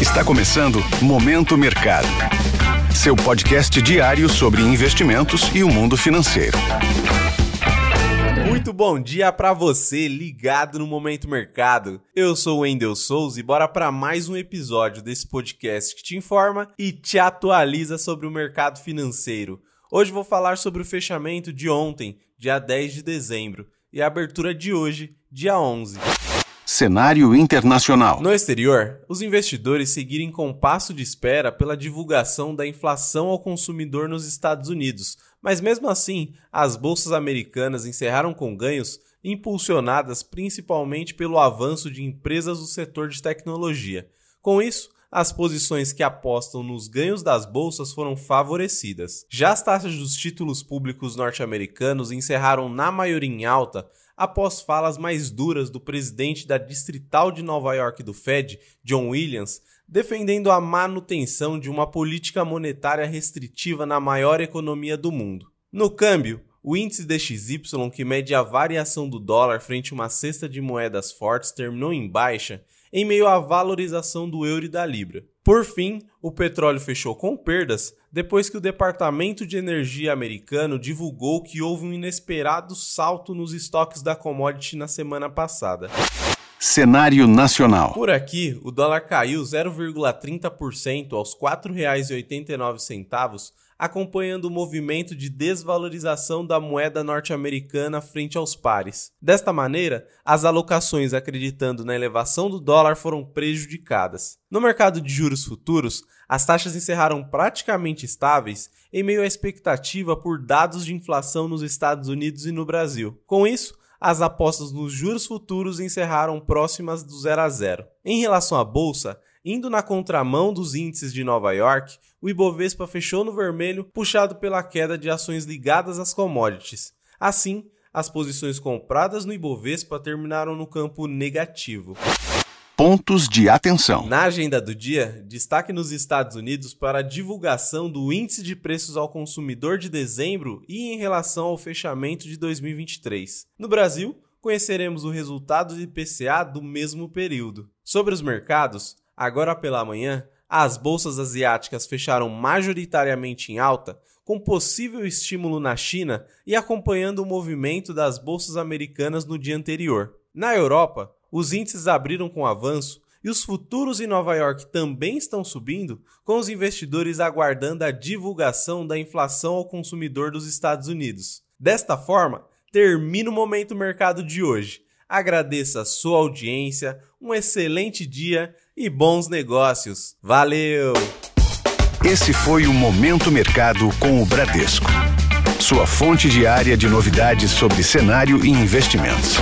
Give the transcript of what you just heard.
Está começando Momento Mercado. Seu podcast diário sobre investimentos e o mundo financeiro. Muito bom dia para você ligado no Momento Mercado. Eu sou o Wendel Souza e bora para mais um episódio desse podcast que te informa e te atualiza sobre o mercado financeiro. Hoje vou falar sobre o fechamento de ontem, dia 10 de dezembro, e a abertura de hoje, dia 11. Cenário internacional. No exterior, os investidores seguiram em compasso de espera pela divulgação da inflação ao consumidor nos Estados Unidos, mas mesmo assim, as bolsas americanas encerraram com ganhos impulsionadas principalmente pelo avanço de empresas do setor de tecnologia. Com isso, as posições que apostam nos ganhos das bolsas foram favorecidas. Já as taxas dos títulos públicos norte-americanos encerraram na maioria em alta após falas mais duras do presidente da Distrital de Nova York do Fed, John Williams, defendendo a manutenção de uma política monetária restritiva na maior economia do mundo. No câmbio, o índice DXY, que mede a variação do dólar frente a uma cesta de moedas fortes, terminou em baixa em meio à valorização do euro e da libra. Por fim, o petróleo fechou com perdas depois que o Departamento de Energia americano divulgou que houve um inesperado salto nos estoques da commodity na semana passada. Cenário nacional. Por aqui, o dólar caiu 0,30% aos R$ 4,89 acompanhando o movimento de desvalorização da moeda norte-americana frente aos pares. Desta maneira, as alocações acreditando na elevação do dólar foram prejudicadas. No mercado de juros futuros, as taxas encerraram praticamente estáveis em meio à expectativa por dados de inflação nos Estados Unidos e no Brasil. Com isso, as apostas nos juros futuros encerraram próximas do 0 a 0. Em relação à bolsa, Indo na contramão dos índices de Nova York, o Ibovespa fechou no vermelho, puxado pela queda de ações ligadas às commodities. Assim, as posições compradas no Ibovespa terminaram no campo negativo. Pontos de atenção. Na agenda do dia, destaque nos Estados Unidos para a divulgação do Índice de Preços ao Consumidor de dezembro e em relação ao fechamento de 2023. No Brasil, conheceremos o resultado do IPCA do mesmo período. Sobre os mercados, Agora pela manhã, as bolsas asiáticas fecharam majoritariamente em alta, com possível estímulo na China e acompanhando o movimento das bolsas americanas no dia anterior. Na Europa, os índices abriram com avanço e os futuros em Nova York também estão subindo, com os investidores aguardando a divulgação da inflação ao consumidor dos Estados Unidos. Desta forma, termina o momento mercado de hoje. Agradeço a sua audiência, um excelente dia e bons negócios. Valeu! Esse foi o Momento Mercado com o Bradesco. Sua fonte diária de novidades sobre cenário e investimentos.